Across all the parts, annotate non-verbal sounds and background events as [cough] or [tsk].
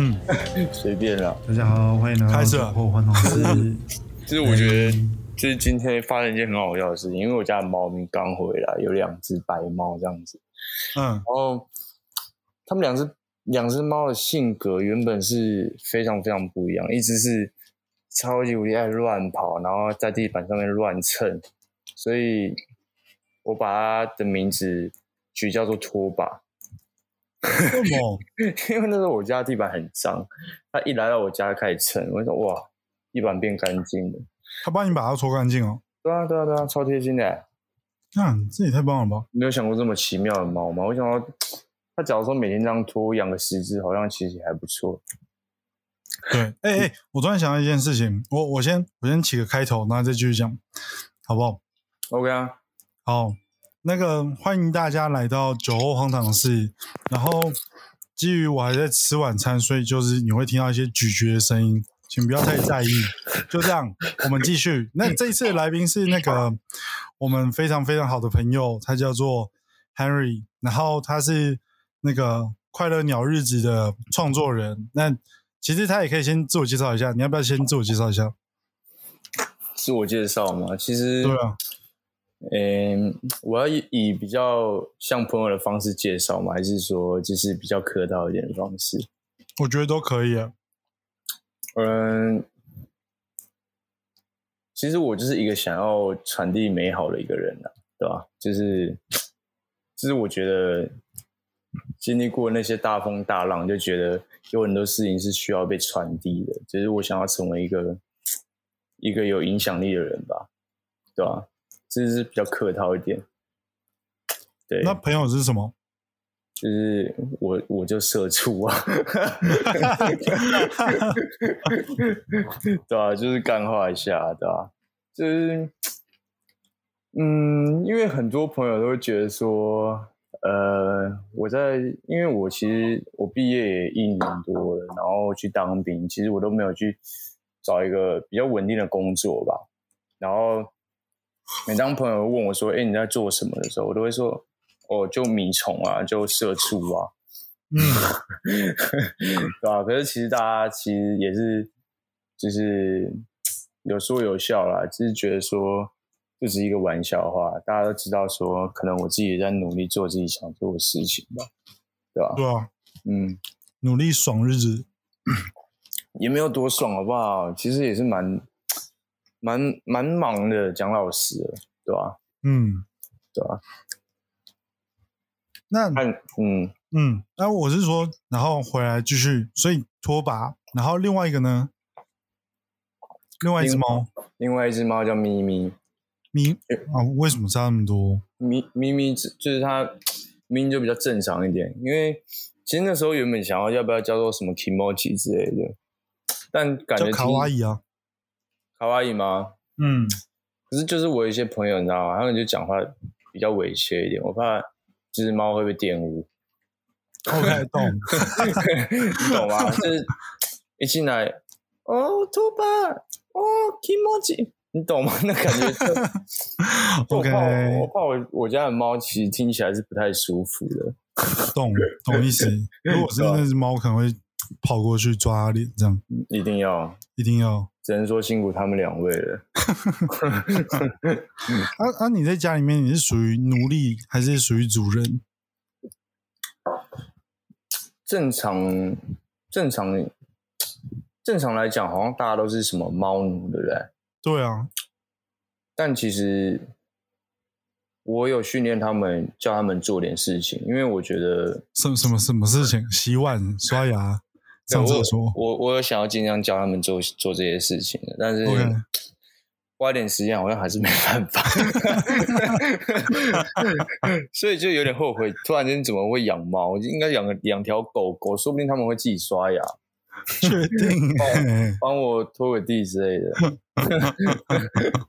嗯，随便啦。大家好，欢迎来到开始了酒后欢同事。[laughs] 就是我觉得，就是今天发生一件很好笑的事情，因为我家的猫咪刚回来，有两只白猫这样子，嗯然后他们两只两只猫的性格原本是非常非常不一样，一只是超级无敌爱乱跑，然后在地板上面乱蹭，所以我把它的名字取叫做拖把。为什么？[laughs] 因为那时候我家地板很脏，它一来到我家开始蹭，我就说哇，地板变干净了。他帮你把它搓干净哦。对啊，对啊，对啊，超贴心的。那、这也太棒了吧！没有想过这么奇妙的猫吗？我想到，它假如说每天这样拖养个十只，好像其实也还不错。对，哎、哎、我突然想到一件事情，我我先我先起个开头，然后再继续讲，好不好？OK 啊，好，那个欢迎大家来到酒后荒唐室。然后基于我还在吃晚餐，所以就是你会听到一些咀嚼的声音，请不要太在意。[laughs] 就这样，我们继续。那这一次的来宾是那个我们非常非常好的朋友，他叫做 Henry，然后他是那个快乐鸟日子的创作人。那其实他也可以先自我介绍一下，你要不要先自我介绍一下？自我介绍嘛，其实对啊，嗯，我要以以比较像朋友的方式介绍吗？还是说就是比较客套一点的方式？我觉得都可以啊。嗯，其实我就是一个想要传递美好的一个人啊，对吧？就是，就是我觉得经历过那些大风大浪，就觉得有很多事情是需要被传递的。就是我想要成为一个一个有影响力的人吧，对吧？这是比较客套一点。对，那朋友是什么？就是我我就社畜啊，对啊，就是干话一下，对吧、就是，嗯，因为很多朋友都会觉得说，呃，我在，因为我其实我毕业也一年多了，然后去当兵，其实我都没有去找一个比较稳定的工作吧。然后每当朋友问我说：“哎，你在做什么？”的时候，我都会说：“哦，就米虫啊，就社畜啊。”嗯，[laughs] 对吧、可是其实大家其实也是，就是有说有笑啦，只是觉得说这只是一个玩笑话，大家都知道说，可能我自己也在努力做自己想做的事情吧，对吧、对啊，嗯，努力爽日子。也没有多爽，好不好？其实也是蛮蛮蛮忙的，蒋老实的，对吧、嗯，对吧、那，嗯，嗯，那我是说，然后回来继续，所以拖把，然后另外一个呢，另外一只猫另外一只猫叫咪咪，咪啊，为什么差那么多？咪咪咪就是它咪咪就比较正常一点，因为其实那时候原本想要要不要叫做什么 kimoji 之类的，但感觉叫卡哇伊啊，卡哇伊吗？嗯，可是就是我有一些朋友你知道吗？他们就讲话比较委屈一点，我怕这只猫会被玷污，OK，懂，[laughs] 你懂吗？就是一进来 [laughs] 哦，拖把哦，kimoji，你懂吗？[laughs] 那感觉 OK 我我怕我我家的猫其实听起来是不太舒服的。懂，懂意思。如果是那只猫，可能会跑过去抓它脸，这样一定要，一定要。只能说辛苦他们两位了。[laughs] 啊啊！你在家里面，你是属于奴隶还是属于主人？正常，正常，正常来讲，好像大家都是什么猫奴，对不对？对啊，但其实我有训练他们，叫他们做点事情，因为我觉得什什么什么事情？洗碗、刷牙、上厕所。我我有想要尽量教他们做做这些事情的，但是花一点时间好像还是没办法，[laughs] 所以就有点后悔，突然间怎么会养猫？应该养个两条狗狗，说不定他们会自己刷牙，确定、欸？帮我拖个地之类的。[laughs]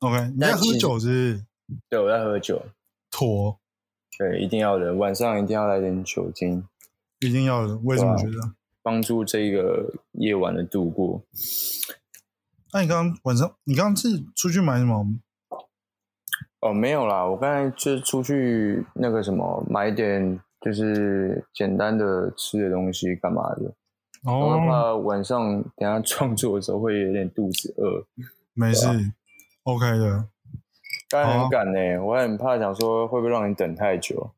OK，你在喝酒是对，我在喝酒，妥，对，一定要的，晚上一定要来点酒精，一定要的。为什么觉得？帮助这个夜晚的度过。那、你刚刚晚上，你刚刚是出去买什么？哦，没有啦，我刚才就是出去那个什么买点就是简单的吃的东西干嘛的。哦我哦，怕晚上等下创作的时候会有点肚子饿。没事，OK 的。刚才好啊很赶呢、我还很怕想说会不会让你等太久。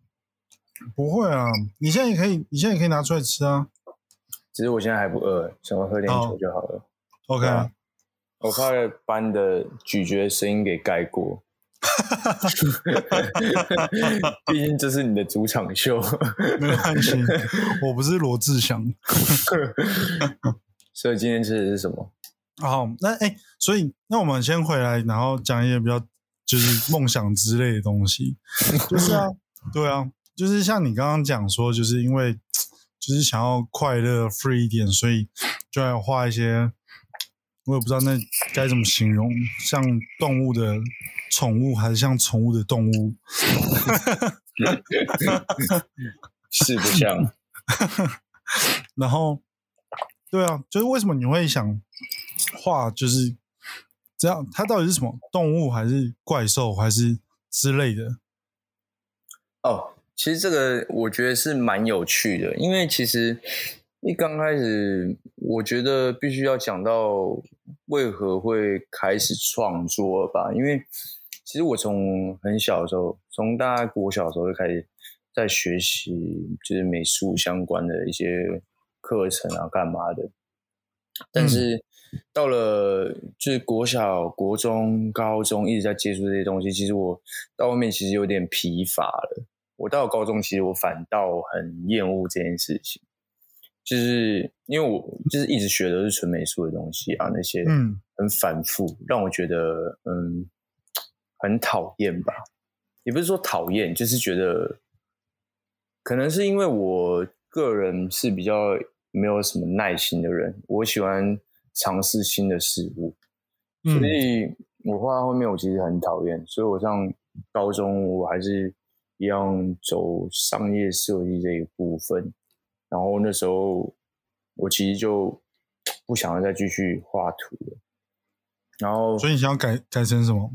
不会啊，你现在也可以，你现在也可以拿出来吃啊。只是我现在还不饿，想要喝点酒就好了。OK，、啊我怕把你的咀嚼声音给盖过。[laughs] 毕竟这是你的主场秀，没关系，我不是罗志祥。[laughs] [laughs] 所以今天吃的是什么？好，那哎、所以那我们先回来，然后讲一些比较就是梦想之类的东西。就是啊，对啊，就是像你刚刚讲说，就是因为就是想要快乐 free 一点，所以就要画一些，我也不知道那该怎么形容，像动物的宠物，还是像宠物的动物。[laughs] 是不像，然后，对啊，就是为什么你会想画，就是这样？它到底是什么动物，还是怪兽，还是之类的？哦，其实这个我觉得是蛮有趣的，因为其实一刚开始，我觉得必须要讲到为何会开始创作吧，因为其实我从很小的时候，从大概国小的时候就开始在学习，就是美术相关的一些课程啊，干嘛的。但是到了就是国小、国中、高中一直在接触这些东西，其实我到后面其实有点疲乏了。我到高中，其实我反倒很厌恶这件事情，就是因为我就是一直学的是纯美术的东西啊，那些嗯。很反复，让我觉得嗯很讨厌吧，也不是说讨厌，就是觉得可能是因为我个人是比较没有什么耐心的人，我喜欢尝试新的事物，所嗯。以我画到后面我其实很讨厌，所以我上高中我还是一样走商业设计这一部分，然后那时候我其实就不想要再继续画图了，然后所以你想要改改成什么？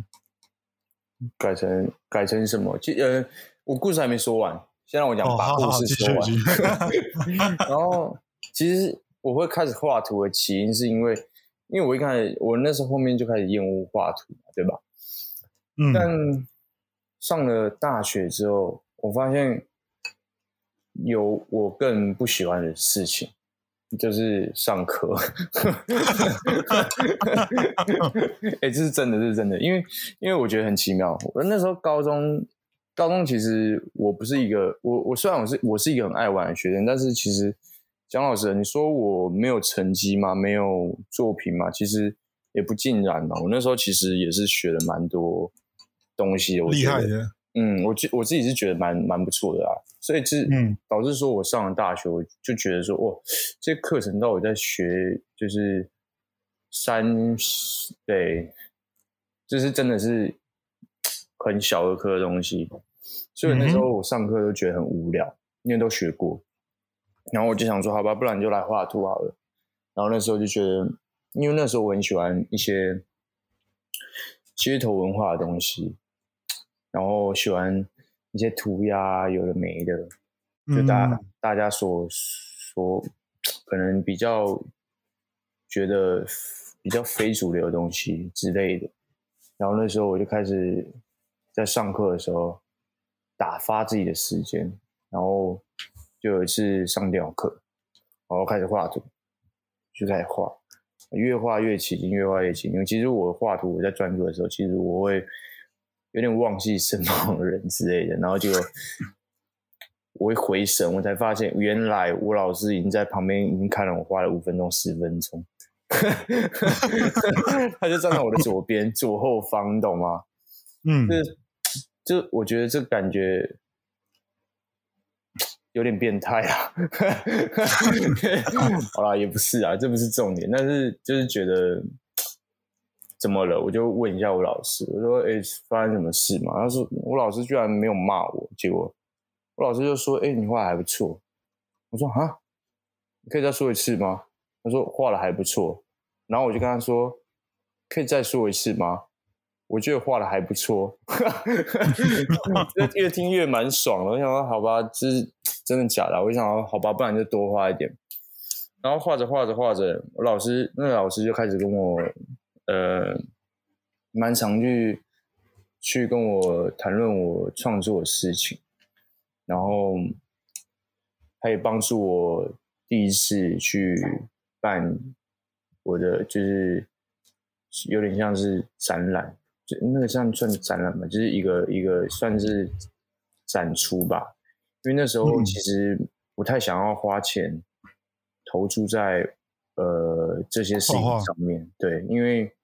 改成改成什么？其呃，我故事还没说完，先让我讲哦，把故事说完。然后其实我会开始画图的起因是因为，因为我一开始我那时候后面就开始厌恶画图嘛，对吧？嗯但上了大学之后，我发现有我更不喜欢的事情，就是上课。[laughs] 哎、这是真的，这是真的，因为因为我觉得很奇妙。我那时候高中，高中其实我不是一个，我我虽然我是我是一个很爱玩的学生，但是其实蒋老师，你说我没有成绩吗？没有作品吗？其实也不尽然嘛。我那时候其实也是学了蛮多东西，我觉得厉害的，嗯，我觉我自己是觉得蛮蛮不错的啊，所以是嗯。导致说我上了大学，我就觉得说，哇，这些课程到底在学就是三对，就是真的是很小儿科的东西，所以那时候我上课都觉得很无聊，因为都学过，然后我就想说，好吧，不然你就来画图好了。然后那时候就觉得，因为那时候我很喜欢一些街头文化的东西，然后喜欢一些涂鸦，有的没的，就大大家所所可能比较觉得比较非主流的东西之类的。然后那时候我就开始在上课的时候打发自己的时间，然后就有一次上电脑课，然后开始画图，就开始画，越画越起劲，越画越起劲。其实我画图，我在专注的时候，其实我会有点忘记身旁的人之类的，然后就我一回神，我才发现原来吴老师已经在旁边已经看了我花了五分钟、十分钟，[laughs] 他就站在我的左边、左后方，你懂吗？嗯就是就我觉得这感觉有点变态啊。[laughs] 好啦，也不是啊，这不是重点，但是就是觉得怎么了，我就问一下我老师，我说：“哎、发生什么事嘛？”他说：“我老师居然没有骂我，结果我老师就说：‘哎、你画的还不错。’我说：‘啊，你可以再说一次吗？’他说：‘画的还不错。’然后我就跟他说：‘可以再说一次吗？’我觉得画的还不错，[laughs] 越听越蛮爽的。我想说，好吧，这是真的假的？我就想说，好吧，不然就多画一点。然后画着画着画着，我老师那个老师就开始跟我，呃，蛮常去去跟我谈论我创作的事情，然后他也帮助我第一次去办我的，就是有点像是展览，就那个像算展览嘛，就是一个一个算是展出吧。因为那时候其实不太想要花钱。投注在呃这些事情上面，对，因为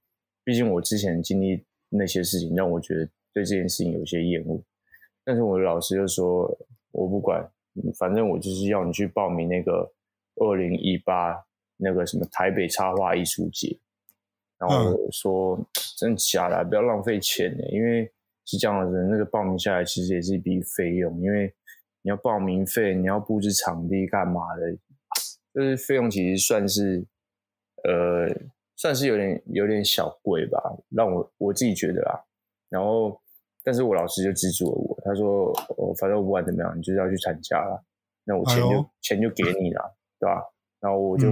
毕竟我之前经历那些事情，让我觉得对这件事情有些厌恶。但是我的老师就说，我不管，反正我就是要你去报名那个二零一八那个什么台北插画艺术节。然后我说，真的假的？不要浪费钱呢，因为是这样的，那个报名下来其实也是一笔费用，因为你要报名费，你要布置场地干嘛的。就是费用其实算是，呃，算是有点有点小贵吧，让我我自己觉得啦。然后，但是我老师就资助了我，他说，我反正不管怎么样，你就是要去参加了，那我钱就钱就给你了，对吧？然后我就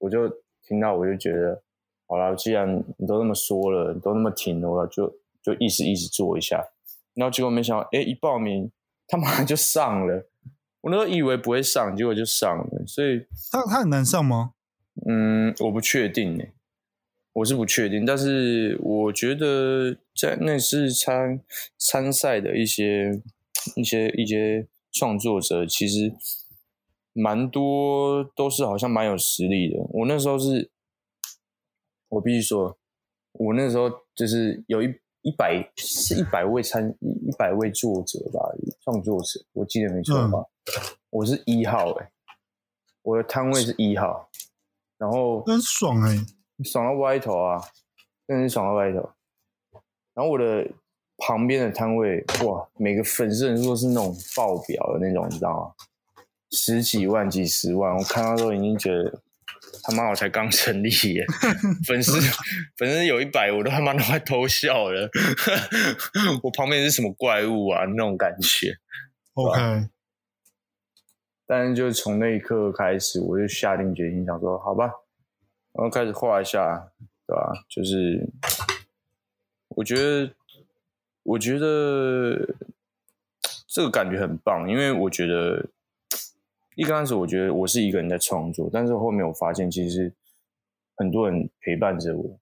我就听到我就觉得，好了，既然你都那么说了，你都那么挺了，就就意思意思做一下。然后结果没想到，哎，一报名，他 [laughs] 马上就上了。我那时候以为不会上，结果就上了，所以他他很难上吗？嗯，我不确定呢，我是不确定，但是我觉得在那是参参赛的一些一些一些创作者，其实蛮多都是好像蛮有实力的。我那时候是，我必须说，我那时候就是有一。一百是一百位参一一百位作者吧，创作者，我记得没错吧？我是一号哎，我的摊位是一号，然后很爽哎，爽到歪头啊，真的是爽到歪头。然后我的旁边的摊位，哇，每个粉丝人数都是那种爆表的那种，你知道吗？十几万、几十万，我看到都已经觉得。他妈，我才刚成立耶！[laughs] 粉丝粉丝有一百，我都他妈都快偷笑了。[laughs] 我旁边是什么怪物啊？那种感觉。OK。但是就从那一刻开始，我就下定决心，想说好吧，然后开始画一下，对吧？就是我觉得，我觉得这个感觉很棒，因为我觉得。一开始我觉得我是一个人在创作，但是后面我发现其实很多人陪伴着我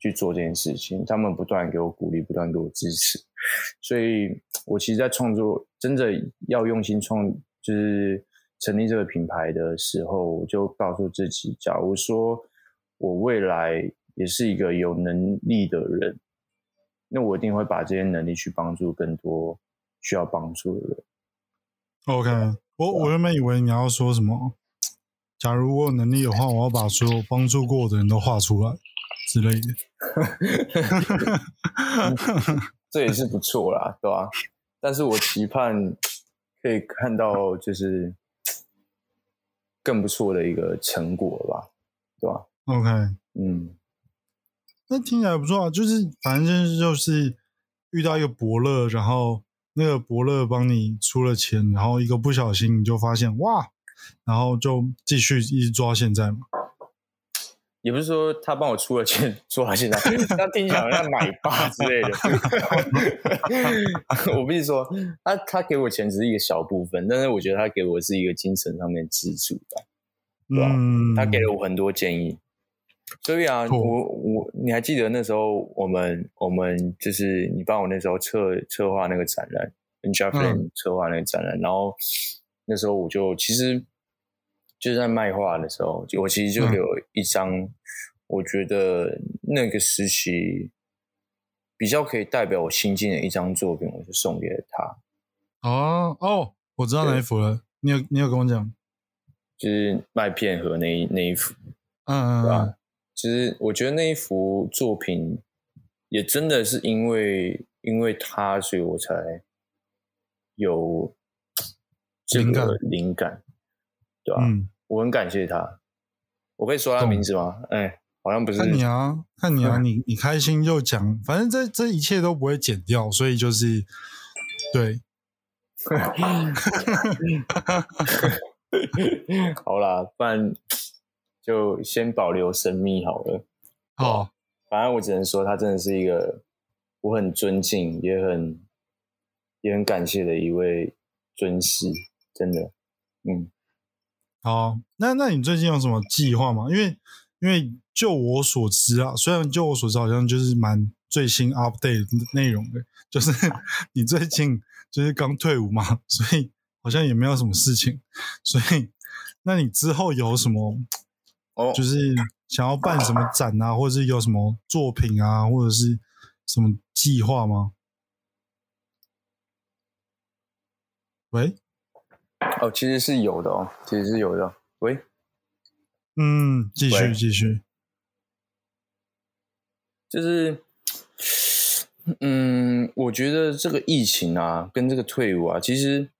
去做这件事情，他们不断给我鼓励，不断给我支持，所以我其实，在创作真的要用心创，就是成立这个品牌的时候，我就告诉自己，假如说我未来也是一个有能力的人，那我一定会把这些能力去帮助更多需要帮助的人。OK。我我原本以为你要说什么，假如我有能力的话，我要把所有帮助过的人都画出来之类的。[laughs] 这也是不错啦，对吧？但是我期盼可以看到就是更不错的一个成果吧，对吧？OK，嗯，那听起来不错啊，就是反正就是遇到一个伯乐，然后。那个伯乐帮你出了钱，然后一个不小心你就发现哇，然后就继续一直做到现在嘛。也不是说他帮我出了钱做到现在，[laughs] 那听起来好像奶爸之类的。[laughs] 我必须说，他他给我钱只是一个小部分，但是我觉得他给我是一个精神上面支柱吧，对吧？他给了我很多建议。所以啊，我我你还记得那时候我们我们就是你帮我那时候策策划那个展览 n j a p a n 策划那个展览，然后那时候我就其实就是在卖画的时候，我其实就有一张，我觉得那个时期比较可以代表我心境的一张作品，我就送给了他。哦哦，我知道哪一幅了，你有你有跟我讲，就是麦片和那那一幅，嗯嗯，对吧？其实我觉得那一幅作品也真的是因为因为他，所以我才有这个灵感，对吧？嗯，我很感谢他。我可以说他名字吗？哎，好像不是。看你啊，看你啊，你你开心就讲，反正这这一切都不会剪掉，所以就是对。[laughs] [laughs] [laughs] 好啦，不然就先保留神秘好了。好，反正我只能说，他真的是一个我很尊敬，也很也很感谢的一位尊师，真的。嗯，好，那那你最近有什么计划吗？因为因为就我所知啊，虽然就我所知好像就是蛮最新 update 内容的，就是 [laughs] 你最近就是刚退伍嘛，所以好像也没有什么事情。所以，那你之后有什么哦，就是想要办什么展啊，或者是有什么作品啊，或者是什么计划吗？喂，哦，其实是有的哦，其实是有的。喂，嗯，继续喂继续。就是，嗯，我觉得这个疫情啊，跟这个退伍啊，其实，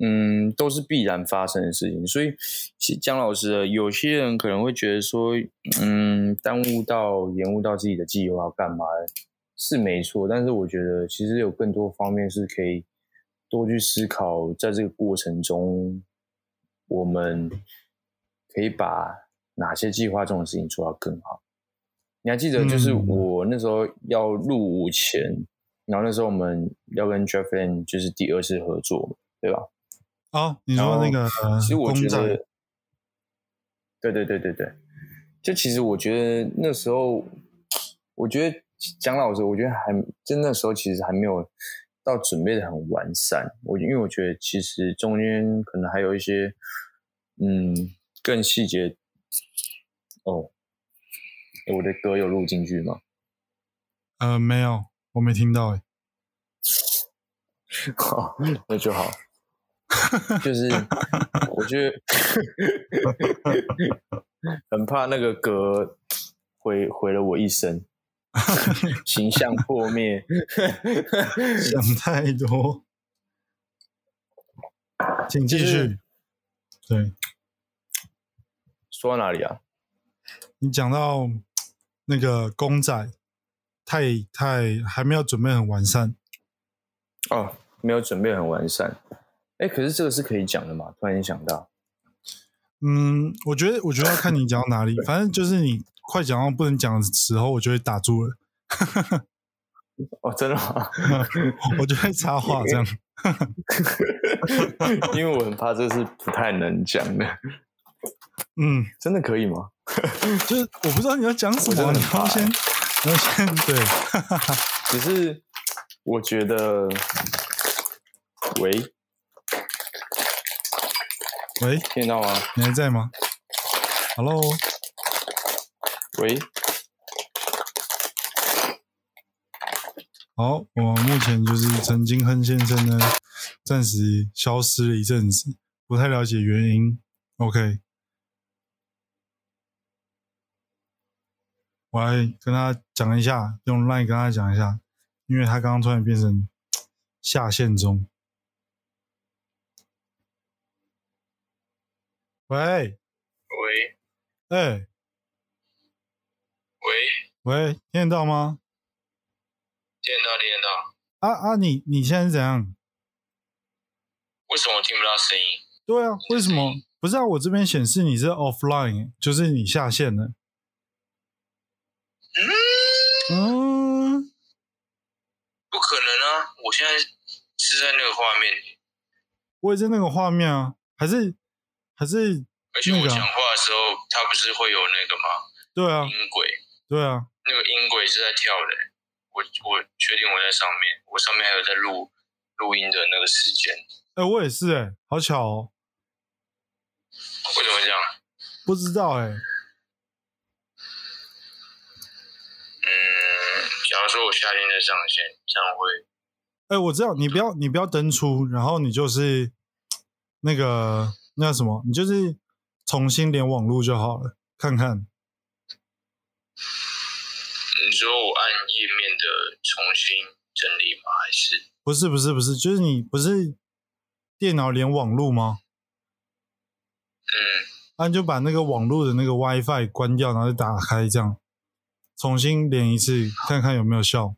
嗯，都是必然发生的事情。所以，其实姜老师有些人可能会觉得说，嗯，耽误到、延误到自己的计划干嘛的，是没错。但是我觉得，其实有更多方面是可以多去思考，在这个过程中，我们可以把哪些计划这种事情做到更好。你还记得，就是嗯我那时候要入伍前，然后那时候我们要跟 Jeff Lane 就是第二次合作，对吧？哦，你说那个呃其实我觉得，对对对对对，就其实我觉得那时候，我觉得蒋老师，我觉得还就那时候其实还没有到准备的很完善。我因为我觉得其实中间可能还有一些嗯更细节哦。诶我的歌有录进去吗？呃没有，我没听到哎。[laughs] 好，那就好。就是我觉得 [laughs] 很怕那个歌毁毁了我一生，[laughs] 形象破灭。[laughs] 想太多，请继就是续。对说到哪里啊？你讲到那个公仔，太太还没有准备很完善。哦，没有准备很完善。哎，可是这个是可以讲的嘛？突然间想到，嗯，我觉得我觉得要看你讲到哪里，反正就是你快讲到不能讲的时候，我就会打住了，[laughs] 哦，真的吗？[laughs] 我就会插话这样。[laughs] 因为我很怕这是不太能讲的，嗯，真的可以吗？就是我不知道你要讲什么，你要先，你要先对，只是我觉得，喂，喂，听得到吗？你还在吗？Hello，喂，好，我目前就是陈金亨先生呢，暂时消失了一阵子，不太了解原因。OK，我来跟他讲一下，用 Line 跟他讲一下，因为他刚刚突然变成下线中。喂，喂哎、喂，喂，听得到吗？听得到听得到，啊啊，你你现在是怎样？为什么我听不到声音？对啊，为什么？不是啊，我这边显示你是 offline，就是你下线了。嗯，嗯，不可能啊！我现在是在那个画面里，我也在那个画面啊，还是还是而且我讲话的时候，它不是会有那个吗？对啊，音轨，对啊，那个音轨是在跳的。我我确定我在上面，我上面还有在录录音的那个时间。哎、我也是哎、好巧哦，为什么会这样？不知道哎、嗯，假如说我夏天再上线，这样会哎、我知道，你不要你不要登出，然后你就是那个那什么，你就是重新连网络就好了，看看。你说我按页面的重新整理吗？还是不是不是不是，就是你不是电脑连网络吗？嗯，啊，你就把那个网络的那个 WiFi 关掉，然后再打开，这样重新连一次，看看有没有效。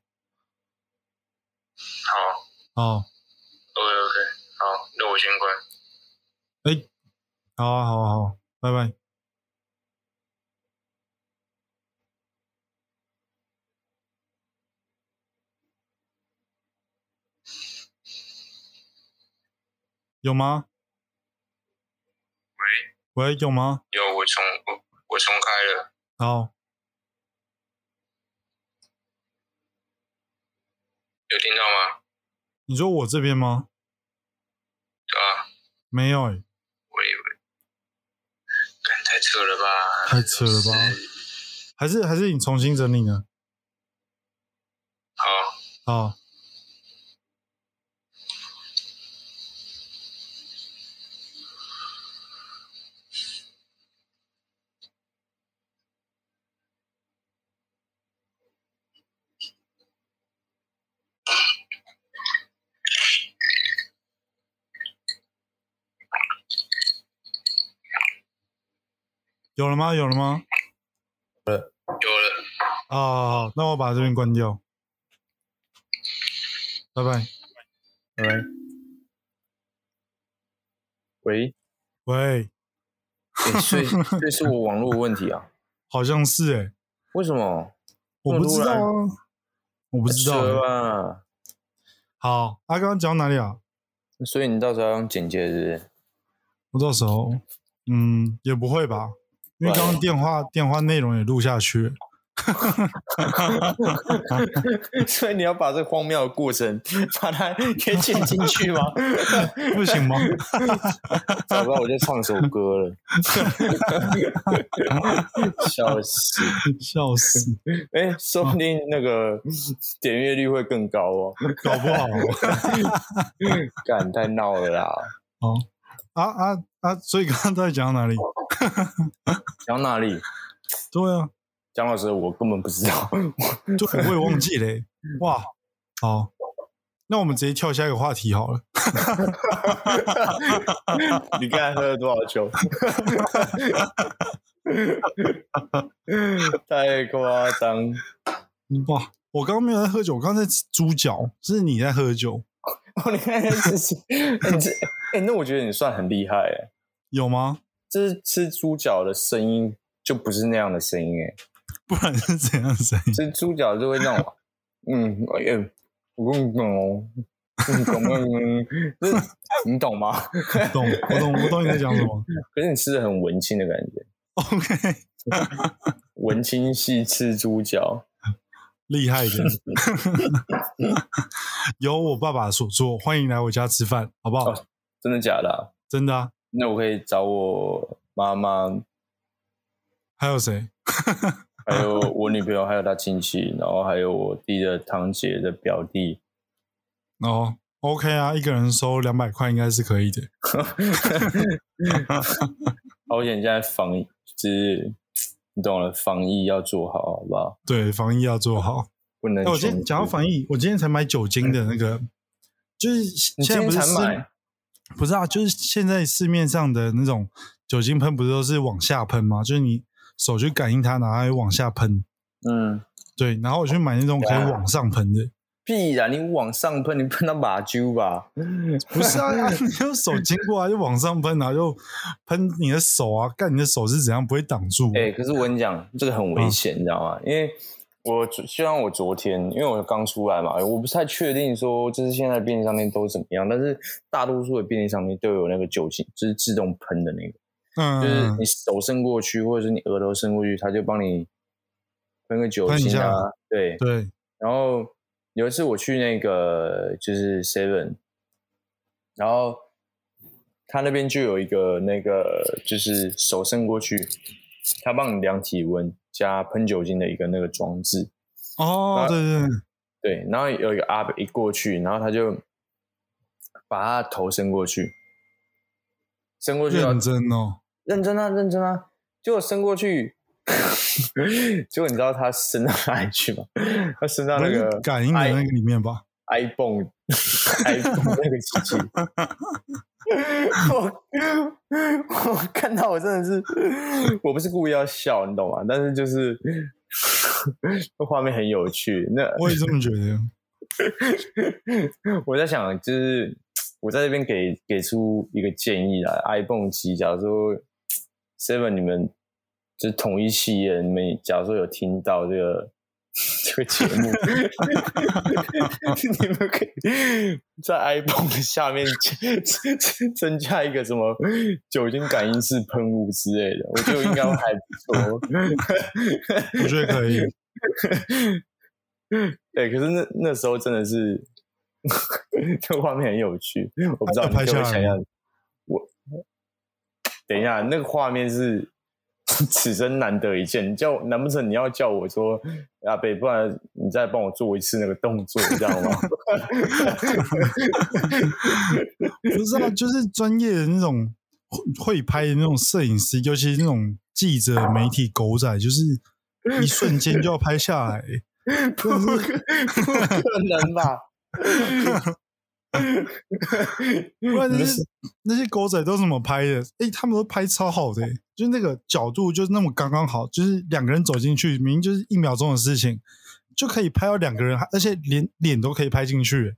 好好，，OK OK，好，那我先关。哎，好啊，好啊，好，拜拜。有吗？喂喂，有吗？有，我重我我重开了。好，有听到吗？你说我这边吗？对啊，没有、欸，我以为，干太扯了吧？太扯了吧还是还是你重新整理呢？好，好，有了吗？有了吗？有了。啊，好好，那我把这边关掉，拜拜。拜拜，喂，喂，欸所以这是我网络问题啊？[laughs] 好像是哎、为什么？我不知道啊，我不知道扯欸、吧？好，啊，刚刚讲到哪里啊？所以你到时候要用简介是不是？我到时候，嗯，也不会吧，因为刚刚电话电话内容也录下去了。[laughs] 所以你要把这荒谬的过程把它给剪进去吗？[laughs] 不行吗？[laughs] 早知道我就唱首歌了，笑死！笑死，哎、说不定那个点阅率会更高哦。搞不好干太闹了啦！哦。啊啊啊！所以刚刚在讲到哪里？[laughs] 讲哪里？对啊，蒋老师，我根本不知道。[laughs] 对，我也忘记嘞、[laughs] 哇，好，那我们直接跳下一个话题好了。你刚才喝了多少酒？太夸张！哇，我刚刚没有在喝酒，我刚刚在吃猪脚，是你在喝酒，哦，你看这是，哎、你这，哎、那我觉得你算很厉害哎。有吗？这是吃猪脚的声音，就不是那样的声音哎。不然是怎样的声音？吃猪脚就会那种，嗯，哎呀，我跟你讲哦，[laughs] 你懂吗？嗯就是你懂吗？懂，我懂，我懂你在讲什么。[laughs] 可是你吃的很文青的感觉，[laughs] OK，文青系吃猪脚。厉害的，有我爸爸所做，欢迎来我家吃饭，好不好？哦真的假的啊、真的啊，那我可以找我妈妈，还有谁？[laughs] 还有我女朋友，还有她亲戚，然后还有我弟的堂姐的表弟。哦，OK 啊，一个人收两百块应该是可以的。[laughs] 好险，现在防疫，就是你懂了，防疫要做好，好不好？对，防疫要做好。不能哎、我今穷天讲到举防疫，我今天才买酒精的那个，就是现在不是市才买，不是啊，就是现在市面上的那种酒精喷，不是都是往下喷吗？就是你手去感应它，然后它会往下喷。嗯，对，然后我去买那种可以往上喷的。必然！你往上喷，你喷到马揪吧？不是啊，啊你用手经过啊，就往上喷，然后就喷你的手啊，干你的手是怎样不会挡住？哎、可是我跟你讲，这个很嗯危险，你知道吗？因为我昨就像我昨天，因为我刚出来嘛，我不太确定说就是现在便利商店都怎么样，但是大多数的便利商店都有那个酒精，就是自动喷的那个，嗯，就是你手伸过去，或者是你额头伸过去，它就帮你喷个酒精啊，对。对，然后有一次我去那个就是 Seven，然后他那边就有一个那个就是手伸过去，他帮你量体温加喷酒精的一个那个装置。哦，啊对对对，对，然后有一个阿伯一过去，然后他就把他头伸过去，伸过去认真哦，认真啊，认真啊！结果伸过去，[laughs] 结果你知道他伸到哪里去吗？他伸到那个感应的那个里面吧？iPhone iPhone 那个机器。[laughs] [laughs] 我 [laughs] 我看到我真的是，[laughs] 我不是故意要笑，你懂吗？但是就是那画面很有趣。那我也这么觉得。我在想，就是我在这边给给出一个建议啦，iPhone 七，假如说 Seven 你们就是同一企业，你们假如说有听到这个这 [laughs] 个节目，[laughs] 你们可以在 iPhone 的下面 [laughs] 增加一个什么酒精感应式喷雾之类的，我觉得应该会还不错。我觉得可以。对，可是那那时候真的是，这个画面很有趣，我不知道你拍下来可不可以想象吗。我等一下，那个画面是 [laughs] 此生难得一见。你叫难不成你要叫我说阿北，不然你再帮我做一次那个动作，你知道吗？[laughs] 不是啊，就是专业的那种会会拍的那种摄影师，尤其是那种记者、媒体、狗仔，就是一瞬间就要拍下来。[laughs] 不可不可能吧？不然那些那些狗仔都怎么拍的？诶，他们都拍超好的、欸，就是那个角度就是那么刚刚好，就是两个人走进去，明明就是一秒钟的事情，就可以拍到两个人，而且连脸都可以拍进去、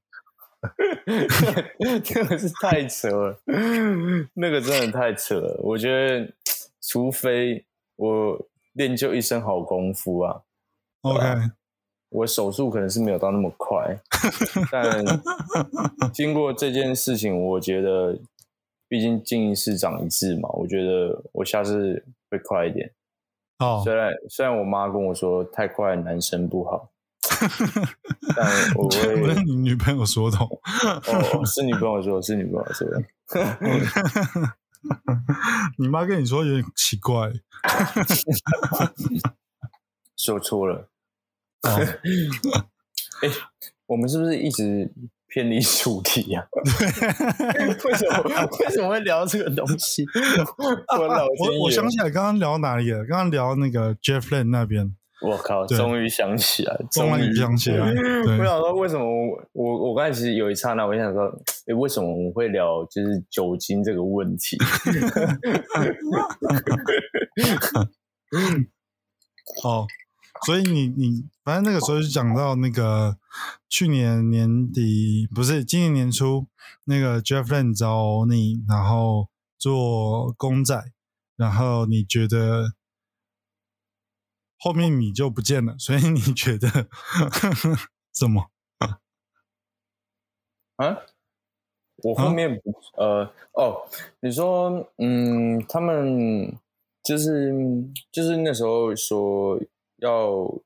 [laughs] 真的是太扯了，[laughs] 那个真的太扯了。我觉得，除非我练就一身好功夫啊，OK，我手速可能是没有到那么快，[laughs] 但经过这件事情，我觉得，毕竟经一事长一智嘛，我觉得我下次会快一点。哦虽然虽然我妈跟我说太快男生不好，[laughs] 但我不会是你女朋友说的哦，哦，是女朋友说，是女朋友说的。[laughs] 你妈跟你说有点奇怪 [laughs] 说错了。哦。哎、我们是不是一直偏离主题呀、[laughs] 为什么为什么会聊这个东西？我老！我我想起来，刚刚聊哪里了？刚刚聊那个 Jeff Lane 那边，我靠，对终于想起来，终于想起来对我想说，为什么我我我刚才其实有一刹那，我想说，哎、为什么我们会聊就是酒精这个问题？[laughs] [laughs] 哦，所以你你反正那个时候就讲到那个去年年底不是今年年初，那个 Jeff Lane 找你，然后做公仔，然后你觉得后面你就不见了，所以你觉得 [laughs] 怎么？啊？我后面不、呃哦，你说嗯，他们就是就是那时候说要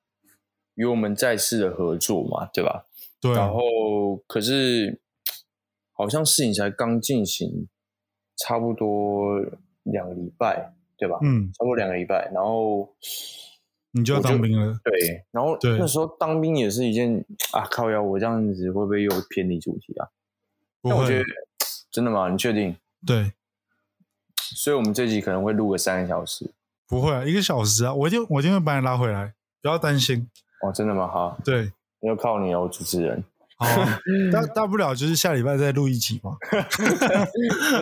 与我们再次的合作嘛，对吧？对，然后可是好像事情才刚进行，差不多两个礼拜，对吧？嗯，差不多两个礼拜，然后你就要当兵了。对，然后对那时候当兵也是一件啊，靠腰，我这样子会不会又偏离主题啊？不会但我觉得，真的吗？你确定？对，所以我们这集可能会录个三个小时不会啊，一个小时啊，我一定我一定会把你拉回来，不要担心。哦，真的吗？好，对，要靠你哦，主持人。好啊，大大不了就是下礼拜再录一集嘛。[laughs] [laughs]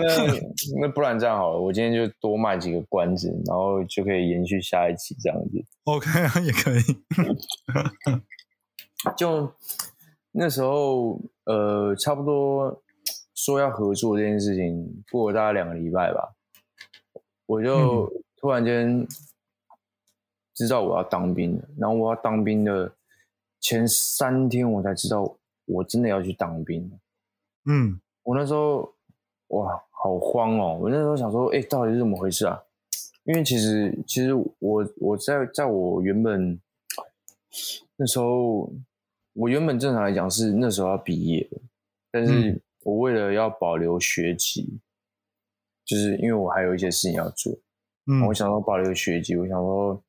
那那不然这样好了，我今天就多卖几个关子，然后就可以延续下一集这样子。OK 啊，[laughs] 也可以。就那时候，呃，差不多说要合作这件事情，过了大概两个礼拜吧，我就突然间知道我要当兵了。然后我要当兵的前三天，我才知道我真的要去当兵了。嗯，我那时候哇，好慌哦！我那时候想说，哎、到底是怎么回事啊？因为其实其实我我在在我原本那时候，我原本正常来讲是那时候要毕业的，但是我为了要保留学籍，就是因为我还有一些事情要做，嗯我想说保留学籍，我想说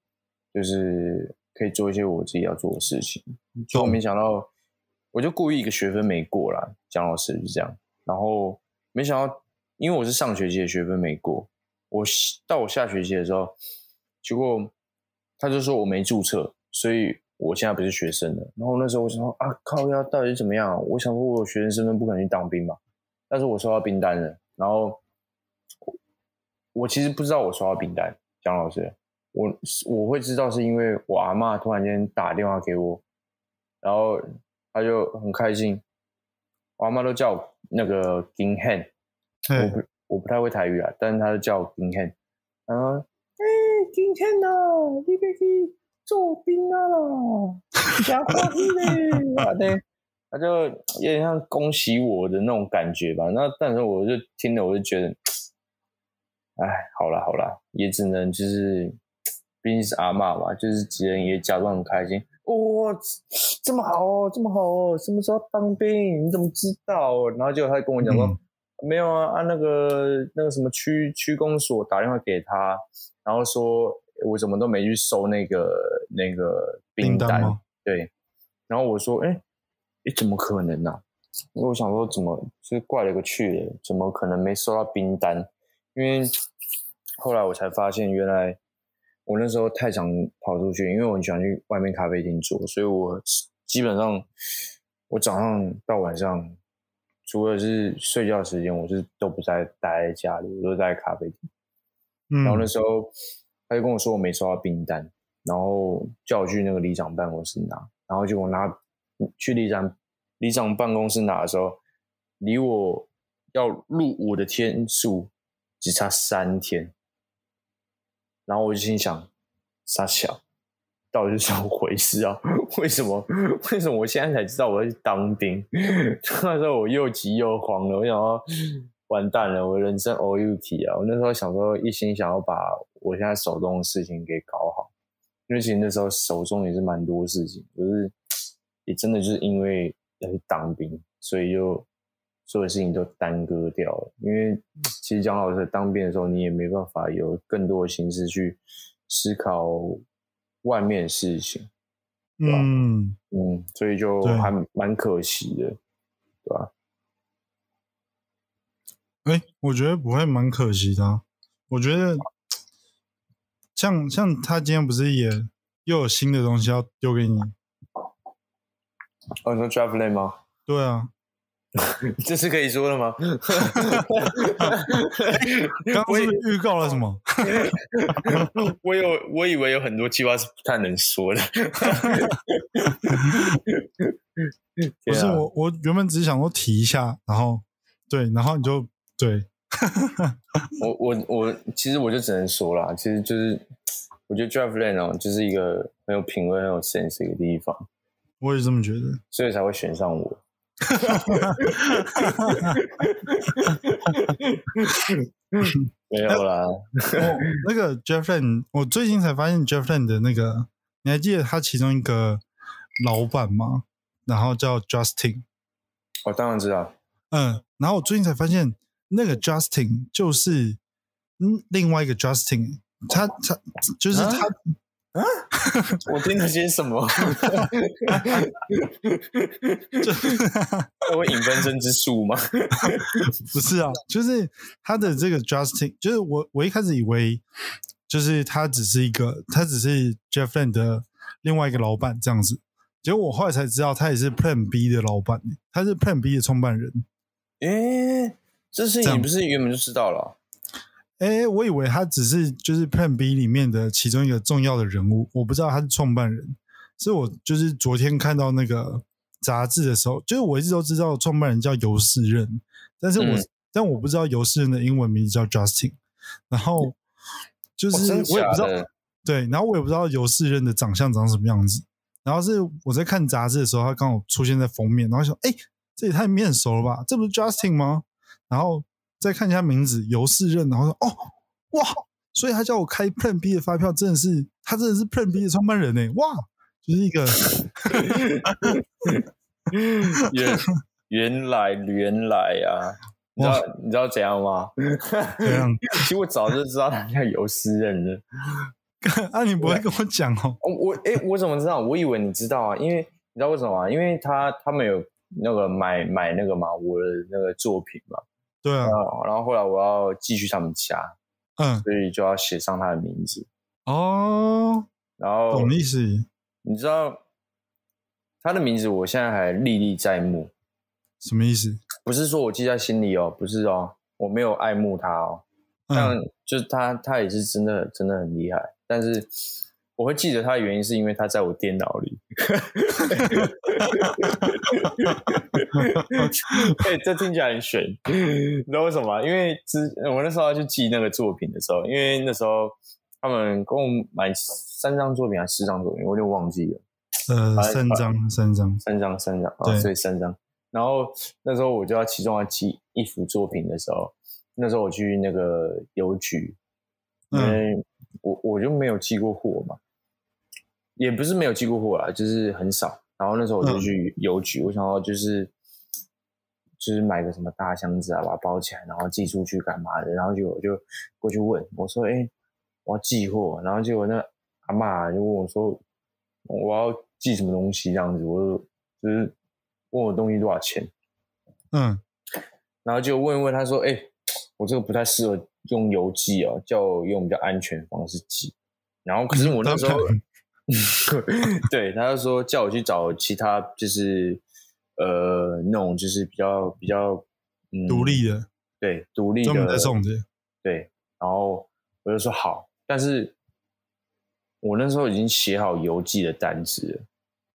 就是可以做一些我自己要做的事情，就我没想到，我就故意一个学分没过啦，蒋老师就这样，然后没想到，因为我是上学期的学分没过，我到我下学期的时候，结果他就说我没注册，所以我现在不是学生了。然后那时候我想说啊，靠呀，到底是怎么样啊？我想说我有学生身份，不可能去当兵嘛，但是我收到兵单了，然后我我其实不知道我收到兵单，蒋老师，我我会知道是因为我阿妈突然间打电话给我，然后他就很开心，我阿妈都叫我那个金汉，我，不我不太会台语啊，但是她就叫我金汉，然后哎金汉啊，你别去做兵啊啦，加欢喜嘞，啊对，他就有点像恭喜我的那种感觉吧。那但是我就听了，我就觉得，哎，好了好了，也只能就是，毕竟是阿妈嘛，就是几人也假装很开心。哇、这么好哦，这么好哦，什么时候当兵？你怎么知道？然后结果他跟我讲说，嗯没有啊，按、那个那个什么区区公所打电话给他，然后说我怎么都没去收那个那个单，订单吗？对，然后我说，哎、哎，怎么可能呢、啊？因为我想说，怎么就是怪了个去了，怎么可能没收到冰单？因为后来我才发现，原来我那时候太常跑出去，因为我很喜欢去外面咖啡厅坐，所以我基本上我早上到晚上，除了是睡觉时间，我是都不在待在家里，我都在咖啡厅。嗯，然后那时候他就跟我说我没收到订单，然后叫我去那个里长办公室拿，然后就我拿去里长里长办公室拿的时候，离我要入伍的天数只差三天，然后我就心想，傻小，到底是怎么回事啊？[laughs] 为什么为什么我现在才知道我要去当兵？[laughs] 那时候我又急又慌了，我想要完蛋了，我人生 all out 啊！我那时候想说，一心想要把我现在手中的事情给搞好，因为其实那时候手中也是蛮多事情，就是 [tsk] 也真的就是因为要去当兵，所以就所有事情都耽搁掉了。因为其实讲老实，当兵的时候你也没办法有更多的心思去思考外面的事情，嗯，嗯，所以就对还蛮可惜的，对吧？哎，我觉得不会蛮可惜的啊、我觉得像像他今天不是也又有新的东西要丢给你？哦，你说 Drive Lane 吗？对啊，[laughs] 这是可以说的吗？[laughs] 刚刚是预告了什么？[laughs] 我有，我以为有很多计划是不太能说的。不是我，我原本只是想说提一下，然后对，然后你就对，我我我，其实我就只能说啦，其实就是我觉得 Drive Land 哦，就是一个很有品味、很有 sense 的一个地方，我也这么觉得。所以才会选上我。[laughs] 没有啦，哦，那个 Jeff Lane，我最近才发现 Jeff Lane 的那个，你还记得他其中一个老板吗？然后叫 Justin，我当然知道。嗯，然后我最近才发现那个 Justin 就是嗯另外一个 Justin，他他就是他，[laughs] 我听了些什么？[laughs] 这会引分身之术吗？[laughs] 不是啊，就是他的这个 Justin，就是我我一开始以为就是他只是一个，他只是 Jeff Land 的另外一个老板这样子，结果我后来才知道他也是 Plan B 的老板，他是 Plan B 的创办人。诶，这事情你不是原本就知道了哦？哎，我以为他只是就是 Plan B 里面的其中一个重要的人物，我不知道他是创办人。是我就是昨天看到那个杂志的时候，就是我一直都知道创办人叫尤世任，但是我、嗯但我不知道尤世任的英文名字叫 Justin，然后就是我也不知道、对，然后我也不知道尤世任的长相长什么样子。然后是我在看杂志的时候，他刚好出现在封面，然后想，哎，这也太面熟了吧？这不是 Justin 吗？然后再看一下名字，尤世任，然后说，哦，哇，所以他叫我开 Plan B 的发票，真的是他真的是 Plan B 的创办人呢，哇，就是一个 [laughs] 原原来原来啊！你知道你知道怎样吗？[laughs] 其实我早就知道他叫尤世任了。[laughs] 啊，你不会跟我讲哦？哦我诶，我怎么知道？我以为你知道啊，因为你知道为什么吗？因为他他们有那个买买那个嘛，我的那个作品嘛，对啊，啊然后后来我要寄去他们家，嗯，所以就要写上他的名字。哦，然后懂意思。你知道他的名字，我现在还历历在目。什么意思？不是说我记在心里哦，不是哦，我没有爱慕他哦。但嗯就是他，他也是真的真的很厉害。但是我会记得他的原因是因为他在我电脑里。[laughs] 哎、这听起来很悬，你知道为什么吗？因为之我那时候要去记那个作品的时候，因为那时候他们跟我买三张作品还是四张作品，我有点忘记了。呃，哎三张三张，三张，三张，啊，对所以三张。然后那时候我就要其中要寄一幅作品的时候，那时候我去那个邮局，因嗯为我我就没有寄过货嘛，也不是没有寄过货啦，就是很少。然后那时候我就嗯去邮局，我想要就是就是买个什么大箱子啊，把它包起来，然后寄出去干嘛的。然后就我就过去问我说：“哎、我要寄货。”然后结果那阿妈就问我说：“我要寄什么东西？”这样子，我就就是问我东西多少钱。嗯然后就问一问，他说：“哎、我这个不太适合用邮寄哦，叫我用比较安全的方式寄。”然后可是我那时候 [laughs] 对，他就说叫我去找其他，就是呃那种就是比较比较嗯独立的，对独立专门的在送的，对，然后我就说好，但是我那时候已经写好邮寄的单子了，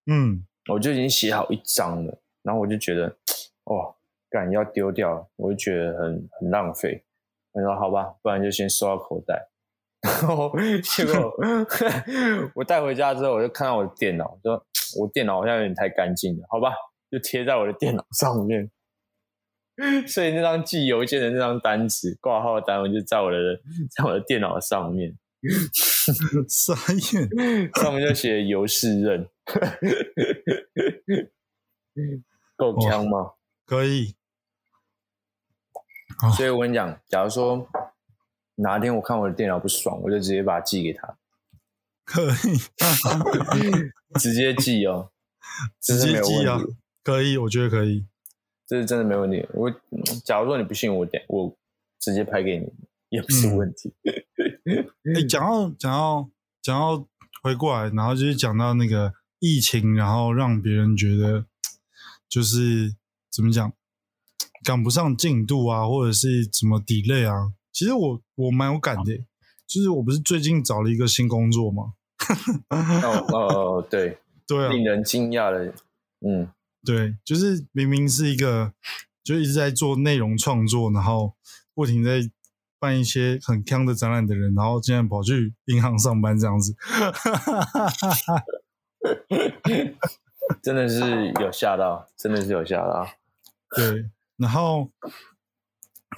嗯我就已经写好一张了，然后我就觉得哦，干要丢掉，我就觉得很很浪费。我说好吧，不然就先收到口袋。然后结果 [laughs] 我带回家之后，我就看到我的电脑，说我电脑好像有点太干净了，好吧，就贴在我的电脑上面。[laughs] 所以那张寄邮件的那张单子挂号单，我就在我的 [laughs] 在我的电脑上面，傻眼，上面就写尤世任，够强吗？可以，所以我跟你讲，假如说哪天我看我的电脑不爽，我就直接把它寄给他，[laughs] 可以 [laughs] [laughs] 直接寄哦，直接寄啊，可以，我觉得可以，这是真的没问题。我嗯假如说你不信我，点我直接拍给你也不是嗯问题。哎，讲到讲到讲到回过来，然后就是讲到那个疫情，然后让别人觉得就是怎么讲赶不上进度啊，或者是怎么 delay 啊。其实我我蛮有感的，就是我不是最近找了一个新工作吗？[laughs] 哦哦哦，对，对啊，令人惊讶的，嗯，对，就是明明是一个就一直在做内容创作，然后不停在办一些很坑的展览的人，然后竟然跑去银行上班这样子。[laughs] 真的是有吓到，真的是有吓到。[laughs] 对，然后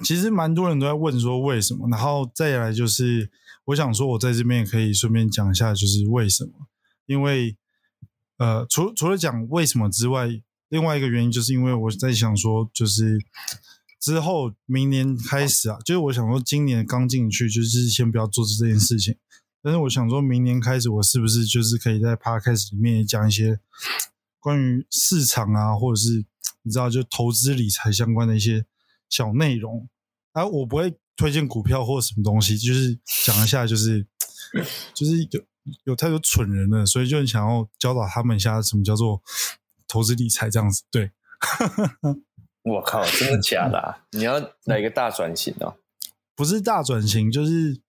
其实蛮多人都在问说为什么，然后再来就是我想说，我在这边也可以顺便讲一下，就是为什么，因为呃，除除了讲为什么之外，另外一个原因就是因为我在想说，就是之后明年开始啊，就是我想说今年刚进去，就是先不要做这件事情。但是我想说明年开始，我是不是就是可以在 podcast 里面讲一些关于市场啊，或者是你知道就投资理财相关的一些小内容。啊，我不会推荐股票或什么东西，就是讲一下，就是 [laughs] 就是有有太多蠢人了，所以就很想要教导他们一下什么叫做投资理财这样子。对，[laughs] 我靠，真的假的、啊？你要来一个大转型哦？不是大转型，就是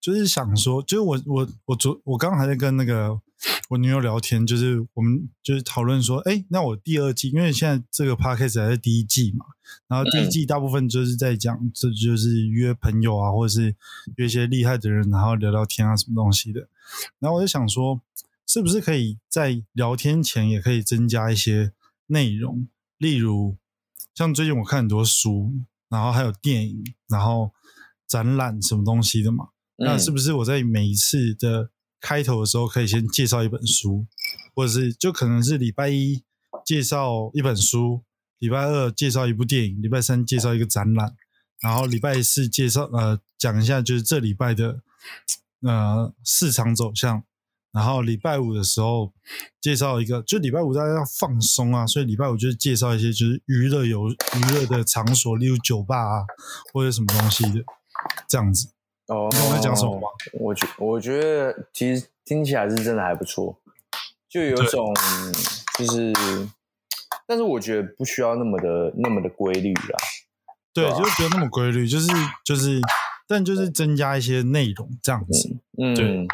就是想说，就是我我我昨我刚刚还在跟那个我女友聊天，就是我们就是讨论说，哎，那我第二季，因为现在这个 podcast 还在第一季嘛，然后第一季大部分就是在讲，这就是约朋友啊，或者是约一些厉害的人，然后聊聊天啊，什么东西的。然后我就想说，是不是可以在聊天前也可以增加一些内容，例如像最近我看很多书，然后还有电影，然后展览什么东西的嘛。那是不是我在每一次的开头的时候，可以先介绍一本书，或者是就可能是礼拜一介绍一本书，礼拜二介绍一部电影，礼拜三介绍一个展览，然后礼拜四介绍呃讲一下就是这礼拜的呃市场走向，然后礼拜五的时候介绍一个，就礼拜五大家要放松啊，所以礼拜五就是介绍一些就是娱乐有娱乐的场所，例如酒吧啊或者什么东西的这样子。哦，我在讲什么吗？我觉我觉得其实听起来是真的还不错，就有一种就是，但是我觉得不需要那么的那么的规律啦。对，就是不要那么规律，就是就是，但就是增加一些内容这样子。嗯，对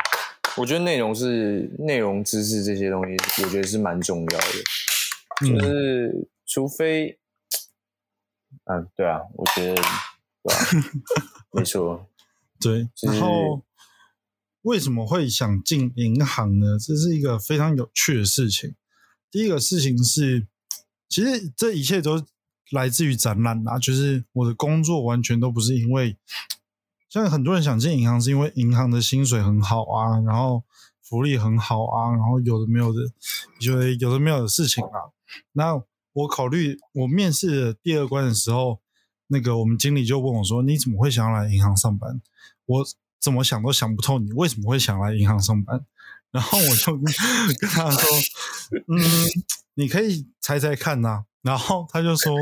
我觉得内容是内容知识这些东西，我觉得是蛮重要的。就嗯，是除非，嗯，[tsk] 对啊，我觉得，对吧、[laughs] 没错，对。然后为什么会想进银行呢？这是一个非常有趣的事情。第一个事情是，其实这一切都来自于展览啦，就是我的工作完全都不是因为，像很多人想进银行是因为银行的薪水很好啊，然后福利很好啊，然后有的没有的，有的有的没有的事情啊。那我考虑我面试的第二关的时候，那个我们经理就问我说：“你怎么会想要来银行上班？”我怎么想都想不透你为什么会想来银行上班。然后我就 [laughs] 跟他说：“嗯，你可以猜猜看呐、然后他就说：“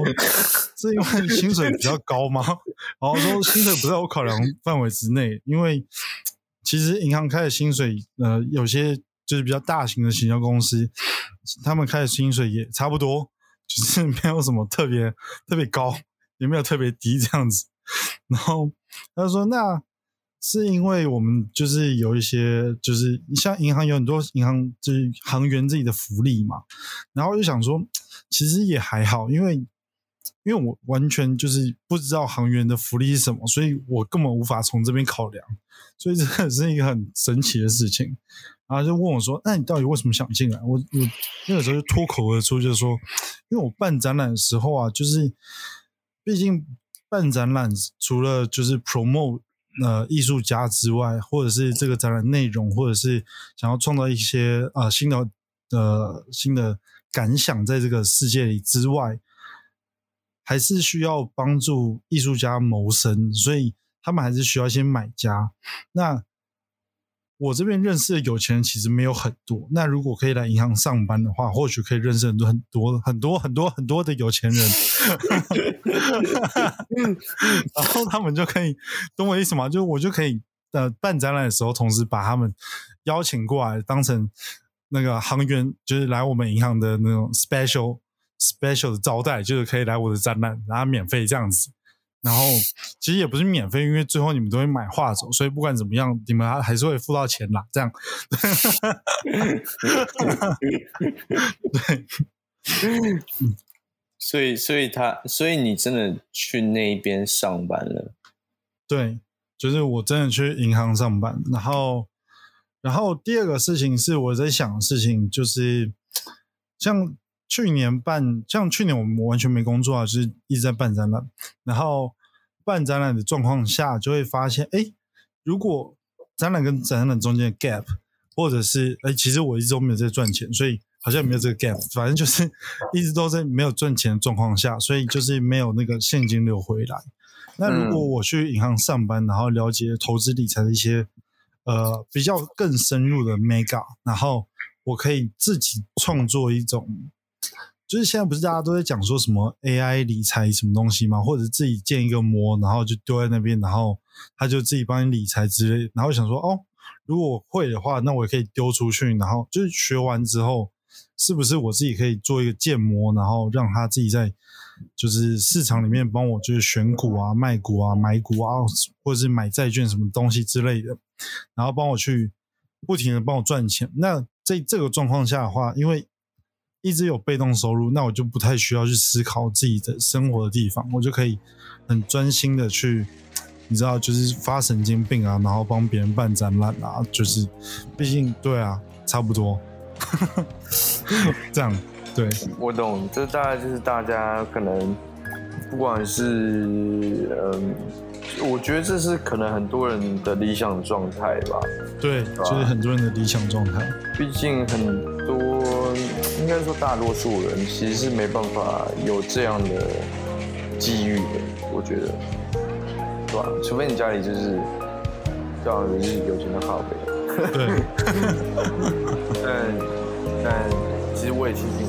是因为薪水比较高吗？”然后说：“薪水不在我考量范围之内，因为其实银行开的薪水，呃，有些就是比较大型的行销公司，他们开的薪水也差不多，就是没有什么特别特别高，也没有特别低这样子。[laughs] 然后他就说：“那是因为我们就是有一些，就是像银行有很多银行就是行员自己的福利嘛。然后就想说，其实也还好，因为因为我完全就是不知道行员的福利是什么，所以我根本无法从这边考量。所以这是一个很神奇的事情。然后就问我说：“那你到底为什么想进来？”我我那个时候就脱口而出，就是说，因为我办展览的时候啊，就是毕竟办展览除了就是 promote 呃艺术家之外，或者是这个展览内容，或者是想要创造一些呃新的呃新的感想在这个世界里之外，还是需要帮助艺术家谋生，所以他们还是需要一些买家。那我这边认识的有钱人其实没有很多。那如果可以来银行上班的话，或许可以认识很多很多很多很多很多的有钱人，[laughs] 然后他们就可以懂我意思吗？就我就可以呃办展览的时候，同时把他们邀请过来，当成那个行员，就是来我们银行的那种 special special 的招待，就是可以来我的展览，然后免费这样子。然后 [laughs] 其实也不是免费，因为最后你们都会买画走，所以不管怎么样，你们还还是会付到钱啦。这样，[laughs] 对，所以所以他所以你真的去那边上班了，对，就是我真的去银行上班，然后，然后第二个事情是我在想的事情，就是像去年办，像去年我们完全没工作啊，就是一直在办展览，然后办展览的状况下，就会发现，哎，如果展览跟展览中间的 gap，或者是，哎，其实我一直都没有在赚钱，所以好像没有这个 gap，反正就是一直都在没有赚钱的状况下，所以就是没有那个现金流回来。那如果我去银行上班，然后了解投资理财的一些呃比较更深入的 mega，然后我可以自己创作一种，就是现在不是大家都在讲说什么 AI 理财什么东西吗？或者自己建一个模，然后就丢在那边，然后他就自己帮你理财之类。然后想说，哦，如果我会的话，那我也可以丢出去，然后就是学完之后，是不是我自己可以做一个建模，然后让他自己在就是市场里面帮我就是选股啊、卖股啊、买股啊，或者是买债券什么东西之类的，然后帮我去不停的帮我赚钱。那在这个状况下的话，因为一直有被动收入，那我就不太需要去思考自己的生活的地方，我就可以很专心的去，你知道，就是发神经病啊，然后帮别人办展览啊，就是，毕竟对啊，差不多，这样对，我懂，这大概就是大家可能不管是嗯，我觉得这是可能很多人的理想状态吧。对，就是很多人的理想状态。毕竟很多，应该说大多数人其实是没办法有这样的机遇的，我觉得，对吧？除非你家里就是，这样就是有钱的靠背。对，[laughs] 但 [laughs] 但其实我也庆幸